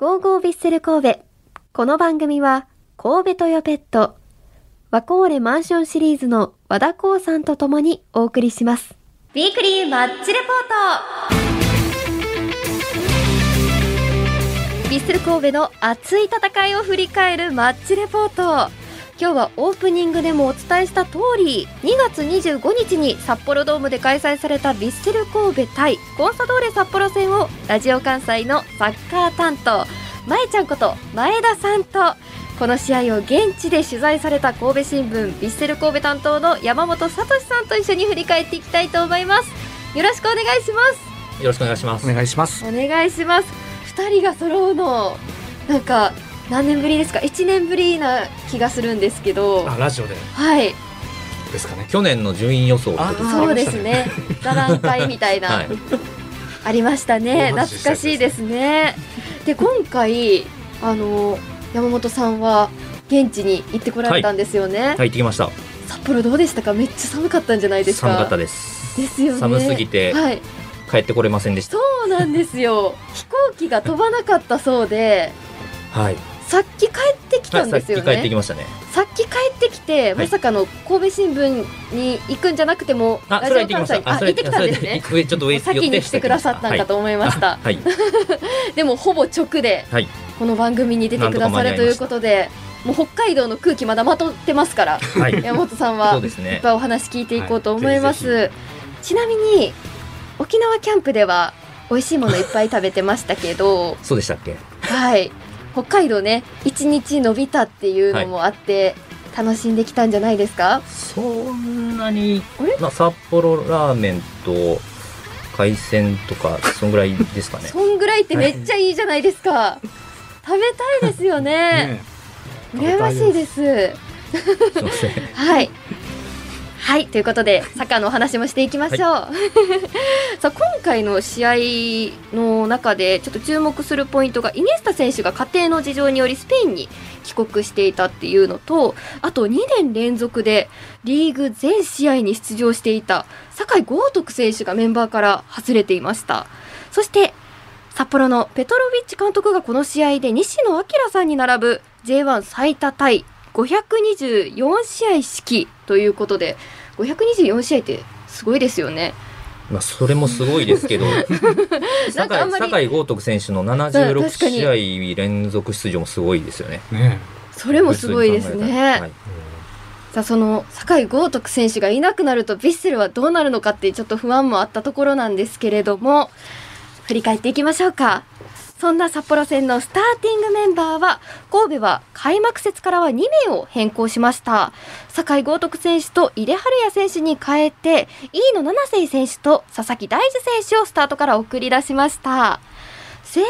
ゴーゴービッセル神戸。この番組は、神戸トヨペット、ワコーレマンションシリーズの和田光さんと共にお送りします。ウィークリーマッチレポートビッセル神戸の熱い戦いを振り返るマッチレポート。今日はオープニングでもお伝えした通り2月25日に札幌ドームで開催されたヴィッセル神戸対コンサドーレ札幌戦をラジオ関西のサッカー担当前ちゃんこと前田さんとこの試合を現地で取材された神戸新聞ヴィッセル神戸担当の山本聡さんと一緒に振り返っていきたいと思いますよろしくお願いしますよろしくお願いします。お願いします。お願いします2人が揃うのなんか何年ぶりですか？1年ぶりな気がするんですけど。あ、ラジオで。はい。ですかね。去年の順位予想ってことですあそうですね。座談会みたいな、はい。ありましたね。懐かしいですね。で今回あの山本さんは現地に行ってこられたんですよね、はい、行ってきました。札幌どうでしたか？めっちゃ寒かったんじゃないですか？寒かったです。ですよね。寒すぎてはい。帰ってこれませんでした。そうなんですよ。飛行機が飛ばなかったそうで。はい。さっき帰ってきたんですよね、さっき帰ってきましたね。さっき帰ってきて、いまさかの神戸新聞に行くんじゃなくてもあ、それは行ってきました。あ行ってきたんですね上ちょっと上 先に来てくださったんかと思いました、はい。でもほぼ直ではい。この番組に出てくださるということでもう北海道の空気まだまとってますからはい。はい。山本さんそはいっ。ぱいお話聞いていこうと思います、はいぜちなみに沖縄キャンプでは美味しいものいっぱい食べてましたけどそうでしたっけ？はい北海道ね一日伸びたっていうのもあって、楽しんできたんじゃないですか？そんなにまあ札幌ラーメンと海鮮とかそんぐらいですかね。そんぐらいってめっちゃいいじゃないですか。食べたいですよね。ね羨ましいです。はい。はい、ということで、サッカーのお話もしていきましょう。さあ、今回の試合の中で、ちょっと注目するポイントが、イニエスタ選手が家庭の事情によりスペインに帰国していたっていうのと、あと2年連続でリーグ全試合に出場していた酒井豪徳選手がメンバーから外れていました。そして、札幌のペトロビッチ監督がこの試合で西野明さんに並ぶ J1 最多タイ524試合指揮ということで524試合ってすごいですよね。まあそれもすごいですけど、なんかあんまり酒井豪徳選手のうん76確かに試合連続出場もすごいですよね。ねそれもすごいですね。はいさあその酒井豪徳選手がいなくなるとヴィッセルはどうなるのかってちょっと不安もあったところなんですけれども振り返っていきましょうかそんな札幌戦のスターティングメンバーは神戸は開幕節からは2名を変更しました。酒井豪徳選手と井出春也選手に変えて飯野七瀬選手と佐々木大樹選手をスタートから送り出しました。戦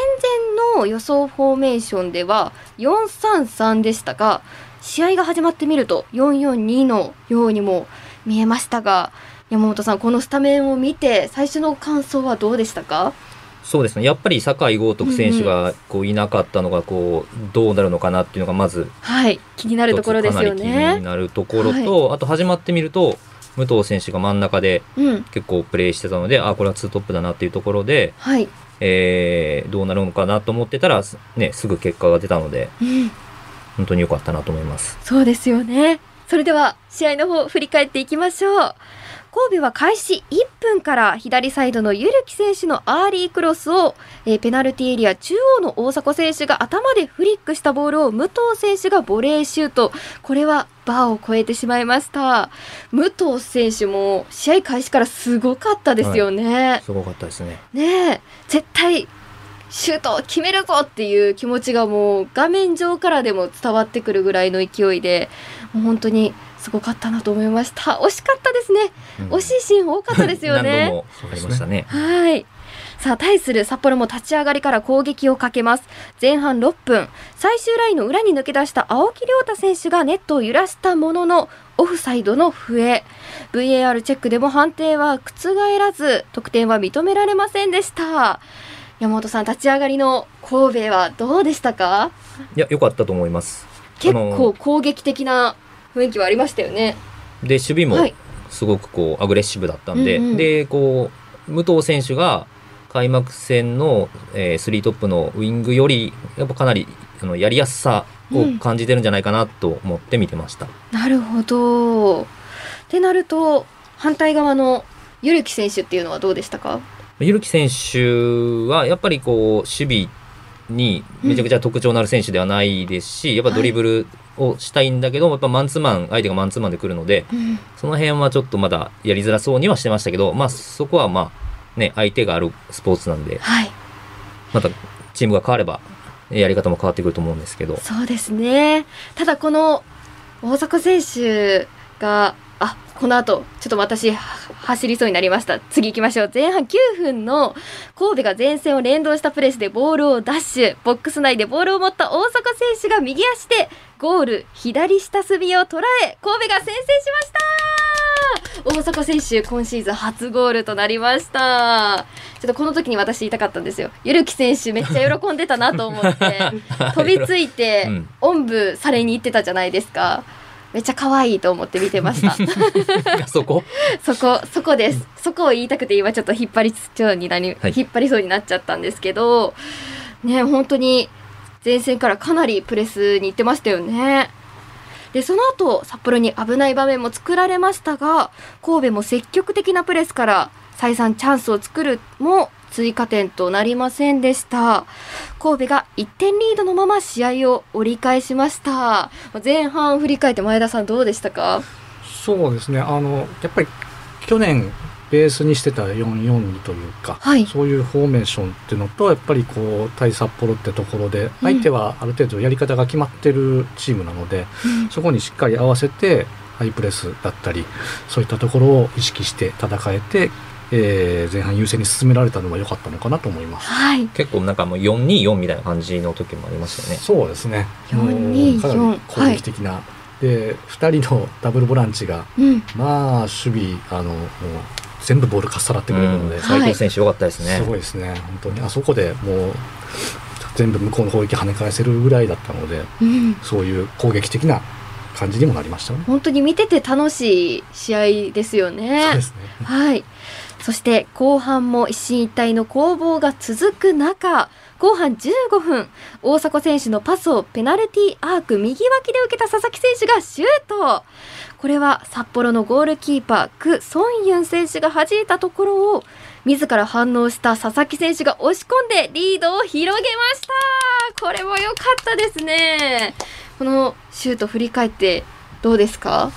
前の予想フォーメーションでは433でしたが試合が始まってみると442のようにも見えましたが山本さんこのスタメンを見て最初の感想はどうでしたか？そうですね。やっぱり酒井豪徳選手がこういなかったのがこうどうなるのかなっていうのがまずはい気になるところですよ一つかなり気にね。なるところと、あと始まってみると武藤選手が真ん中でうん結構プレーしてたので、あこれはツートップだなっていうところで、はい、えーどうなるのかなと思ってたらすねすぐ結果が出たのでうん、本当に良かったなと思います。そうですよね。それでは試合の方振り返っていきましょう。神戸は開始1分から左サイドの汰木選手のアーリークロスを、えーペナルティーエリア中央の大迫選手が頭でフリックしたボールを武藤選手がボレーシュート。これはバーを越えてしまいました。武藤選手も試合開始からすごかったですよね。すごかったですね。ねえ絶対シュートを決めるぞっていう気持ちがもう画面上からでも伝わってくるぐらいの勢いでもう本当にすごかったなと思いました。惜しかったですね。うん。惜しいシーン多かったですよね。もありましたね。はい。さあ対する札幌も立ち上がりから攻撃をかけます。前半6分。最終ラインの裏に抜け出した青木亮太選手がネットを揺らしたもののオフサイドの笛。VAR チェックでも判定は覆らず得点は認められませんでした。山本さん立ち上がりの神戸はどうでしたか？いや良かったと思います。結構攻撃的な雰囲気はありましたよね。で守備もはい。すごくこうアグレッシブだったんで、うんうん。でこう武藤選手が開幕戦の、えー、3トップのウイングよりやっぱかなりあのやりやすさを感じてるんじゃないかなと思って見てました。うん、なるほど。ってなると反対側のゆるき選手っていうのはどうでしたか？ゆるき選手はやっぱりこう守備にめちゃくちゃ特徴のある選手ではないですし、うん、やっぱドリブルをしたいんだけど、はい、やっぱマンツーマン相手がマンツーマンで来るので、うん、その辺はちょっとまだやりづらそうにはしてましたけど、まあ、そこはまあね相手があるスポーツなんで、はい、またチームが変わればやり方も変わってくると思うんですけど。そうですね。ただこの大迫選手があこの後ちょっと私走りそうになりました。次行きましょう。前半9分の神戸が前線を連動したプレスでボールをダッシュ。ボックス内でボールを持った大迫選手が右足でゴール左下隅を捉え神戸が先制しました。大迫選手今シーズン初ゴールとなりました。ちょっとこの時に私言いたかったんですよ。ゆるき選手めっちゃ喜んでたなと思って。飛びついて、おんぶされに行ってたじゃないですかめっちゃ可愛いと思って見てました。そこ？そこそこです。そこを言いたくて今ちょっと引っ張りそうになり、はい、引っ張りそうになっちゃったんですけどね本当に前線からかなりプレスに行ってましたよね。でその後札幌に危ない場面も作られましたが神戸も積極的なプレスから再三チャンスを作るも追加点となりませんでした。神戸が1点リードのまま試合を折り返しました。前半振り返って前田さんどうでしたか？そうですね。あのやっぱり去年ベースにしてた442というか、はい、そういうフォーメーションっていうのとやっぱりこう対札幌ってところで相手はある程度やり方が決まってるチームなので、うん、そこにしっかり合わせてハイプレスだったりそういったところを意識して戦えてえー、前半優勢に進められたのは良かったのかなと思います、はい、結構なんかもう424みたいな感じの時もありましたよね。そうですね。424かなり攻撃的な、はい、で2人のダブルボランチが、うん、まあ守備あのもう全部ボールかっさらってくれるので、斉、う、藤、ん、選手良かったですね。すごいですね。本当に。あそこでもう全部向こうの攻撃跳ね返せるぐらいだったので、うん、そういう攻撃的な感じにもなりましたね。本当に見てて楽しい試合ですよね。そうですね。はいそして後半も一進一退の攻防が続く中後半15分大迫選手のパスをペナルティーアーク右脇で受けた佐々木選手がシュート。これは札幌のゴールキーパーク・ソンユン選手が弾いたところを自ら反応した佐々木選手が押し込んでリードを広げました。これも良かったですね。このシュート振り返ってどうですか？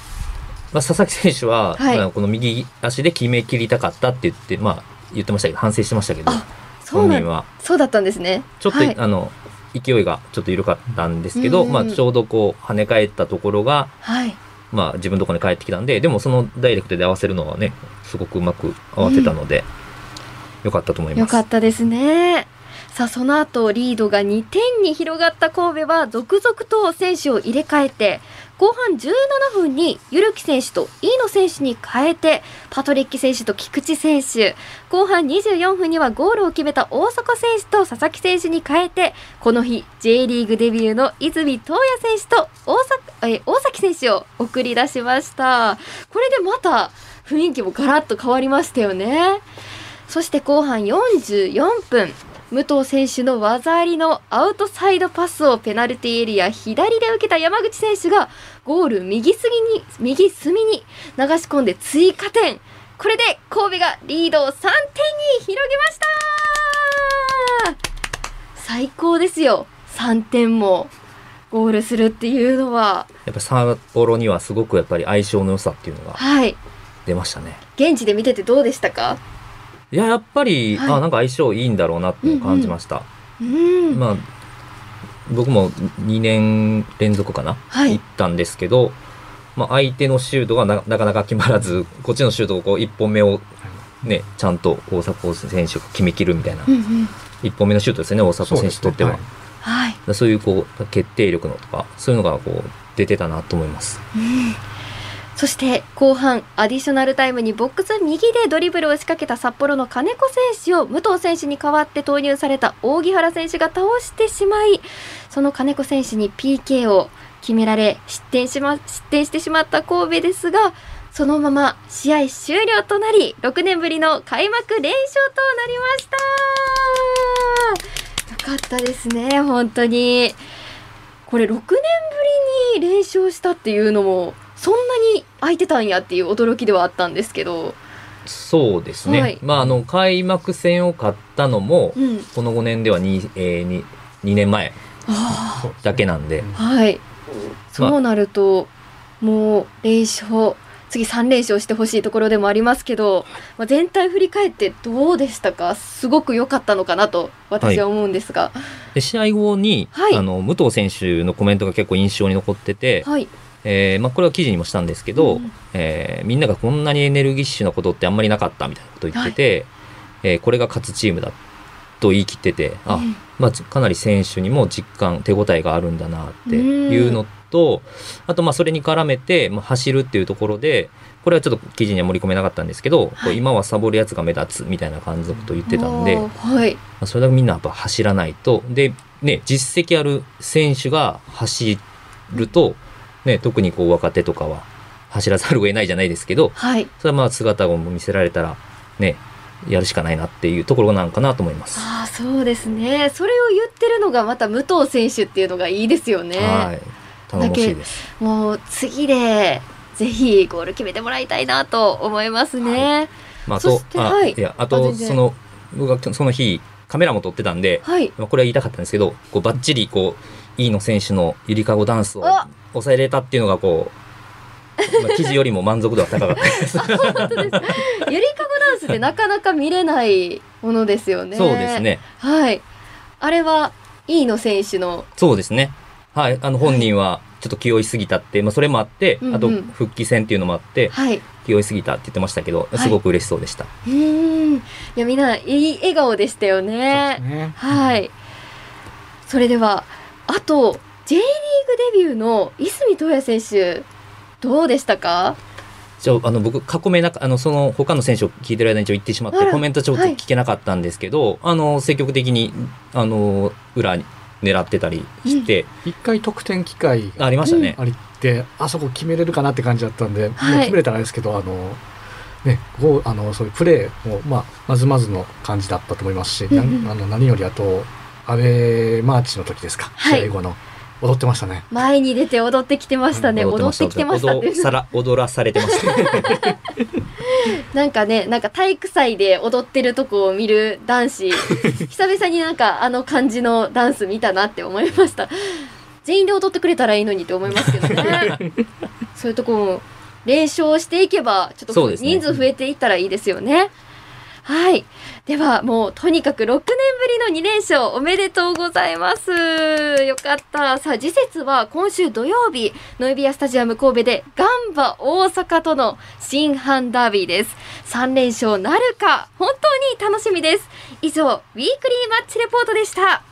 まあ、佐々木選手は、はい、この右足で決めきりたかったって言って、まあ、言ってましたけど反省してましたけど本人は。そうだったんですね。ちょっと、はい、あの勢いがちょっと緩かったんですけど、まあ、ちょうどこう跳ね返ったところが、はい、まあ、自分のところに帰ってきたんででもそのダイレクトで合わせるのはねすごくうまく合わせたので、うん、よかったと思います。よかったですね。さあその後リードが2点に広がった神戸は続々と選手を入れ替えて後半17分にゆるき選手と飯野選手に変えてパトリッキ選手と菊池選手。後半24分にはゴールを決めた大迫選手と佐々木選手に変えてこの日 J リーグデビューの泉東也選手と大え大崎選手を送り出しました。これでまた雰囲気もガラッと変わりましたよね。そして後半44分。武藤選手の技ありのアウトサイドパスをペナルティーエリア左で受けた山口選手がゴール右すぎに右隅に流し込んで追加点。これで神戸がリードを3点に広げました。最高ですよ。3点もゴールするっていうのは。やっぱ札幌にはすごくやっぱり相性の良さっていうのが出ましたね、はい、現地で見ててどうでしたか？いややっぱり、はい、あなんか相性いいんだろうなって感じました、うん、うん、まあ僕も2年連続かな、はい、行ったんですけど、まあ、相手のシュートがなかなか決まらずこっちのシュートをこう1本目を、ね、ちゃんと大迫選手が決めきるみたいな、うんうん、1本目のシュートですね大迫選手にとっては。はい、そういうこう決定力のとかそういうのがこう出てたなと思います。うんそして後半アディショナルタイムにボックス右でドリブルを仕掛けた札幌の金子選手を武藤選手に代わって投入された扇原選手が倒してしまいその金子選手に PK を決められ失点し,、ま、失点してしまった神戸ですがそのまま試合終了となり6年ぶりの開幕連勝となりました。よかったですね本当に。これ6年ぶりに連勝したっていうのもそんなに空いてたんやっていう驚きではあったんですけど。そうですね、はい、まああの開幕戦を勝ったのも、うん、この5年では 2,、えー、2, 2年前だけなんで、はい、そうなると、もう連勝次3連勝してほしいところでもありますけど、まあ、全体振り返ってどうでしたか？すごく良かったのかなと私は思うんですが、はい、試合後に、はい、あの武藤選手のコメントが結構印象に残ってて、はいえーまあ、これは記事にもしたんですけど、うん、えー、みんながこんなにエネルギッシュなことってあんまりなかったみたいなことを言ってて、はい、えー、これが勝つチームだと言い切っててあ、まあ、かなり選手にも実感手応えがあるんだなっていうのとあとまあそれに絡めて、まあ、走るっていうところでこれはちょっと記事には盛り込めなかったんですけど、はい、今はサボるやつが目立つみたいな感じのことを言ってたんで、はい、まあ、それだけみんなやっぱ走らないと。で、ね、実績ある選手が走ると、ね、特にこう若手とかは走らざるを得ないじゃないですけど、はい、それはまあ姿を見せられたらねやるしかないなっていうところなんかなと思います。あそうですね。それを言ってるのがまた武藤選手っていうのがいいですよね。はい。頼もしいです。もう次でぜひゴール決めてもらいたいなと思いますね。はい、まあ、そあはい、いやあとその僕がその日カメラも撮ってたんで、はい、まあこれは言いたかったんですけど、こうバッチリこう飯野選手のゆりかごダンスを抑えれたっていうのがこう。まあ、記事よりも満足度は高かった です。本当です。ゆりかごダンスってなかなか見れないものですよね。そうですね。はい。あれは飯野選手の。そうですね。はい、あの本人はちょっと気負いすぎたって、まあ、それもあって、あと復帰戦っていうのもあって、はい、気負いすぎたって言ってましたけど、すごく嬉しそうでした。はい、うんいやみんないい笑顔でしたよね。ねはい、それではあと J リーグデビューの泉東也選手どうでしたか？じゃあの僕囲めなあのその他の選手を聞いてる間にちょ言ってしまってコメントちょっと聞けなかったんですけど、はい、あの積極的にあの裏に狙ってたりして、一回得点機会ありましたね。ありってあそこ決めれるかなって感じだったんで、もう決めれたらですけどあのね、ゴあのそういうプレーも、まあ、まずまずの感じだったと思いますし、うんあの何よりあと安倍マーチの時ですか、はい、試合後の。踊ってましたね。前に出て踊ってきてましたね、うん、踊ってきてました踊さら踊らされてました、なんかねなんか体育祭で踊ってるとこを見る男子 久々になんかあの感じのダンス見たなって思いました。全員で踊ってくれたらいいのにって思いますけどね。そういうとこも練習していけばちょっと人数増えていったらいいですよねはい。では、もう、とにかく6年ぶりの2連勝、おめでとうございます。よかった。さあ、次節は今週土曜日、ノエビアスタジアム神戸で、ガンバ大阪との新阪ダービーです。3連勝なるか、本当に楽しみです。以上、ウィークリーマッチレポートでした。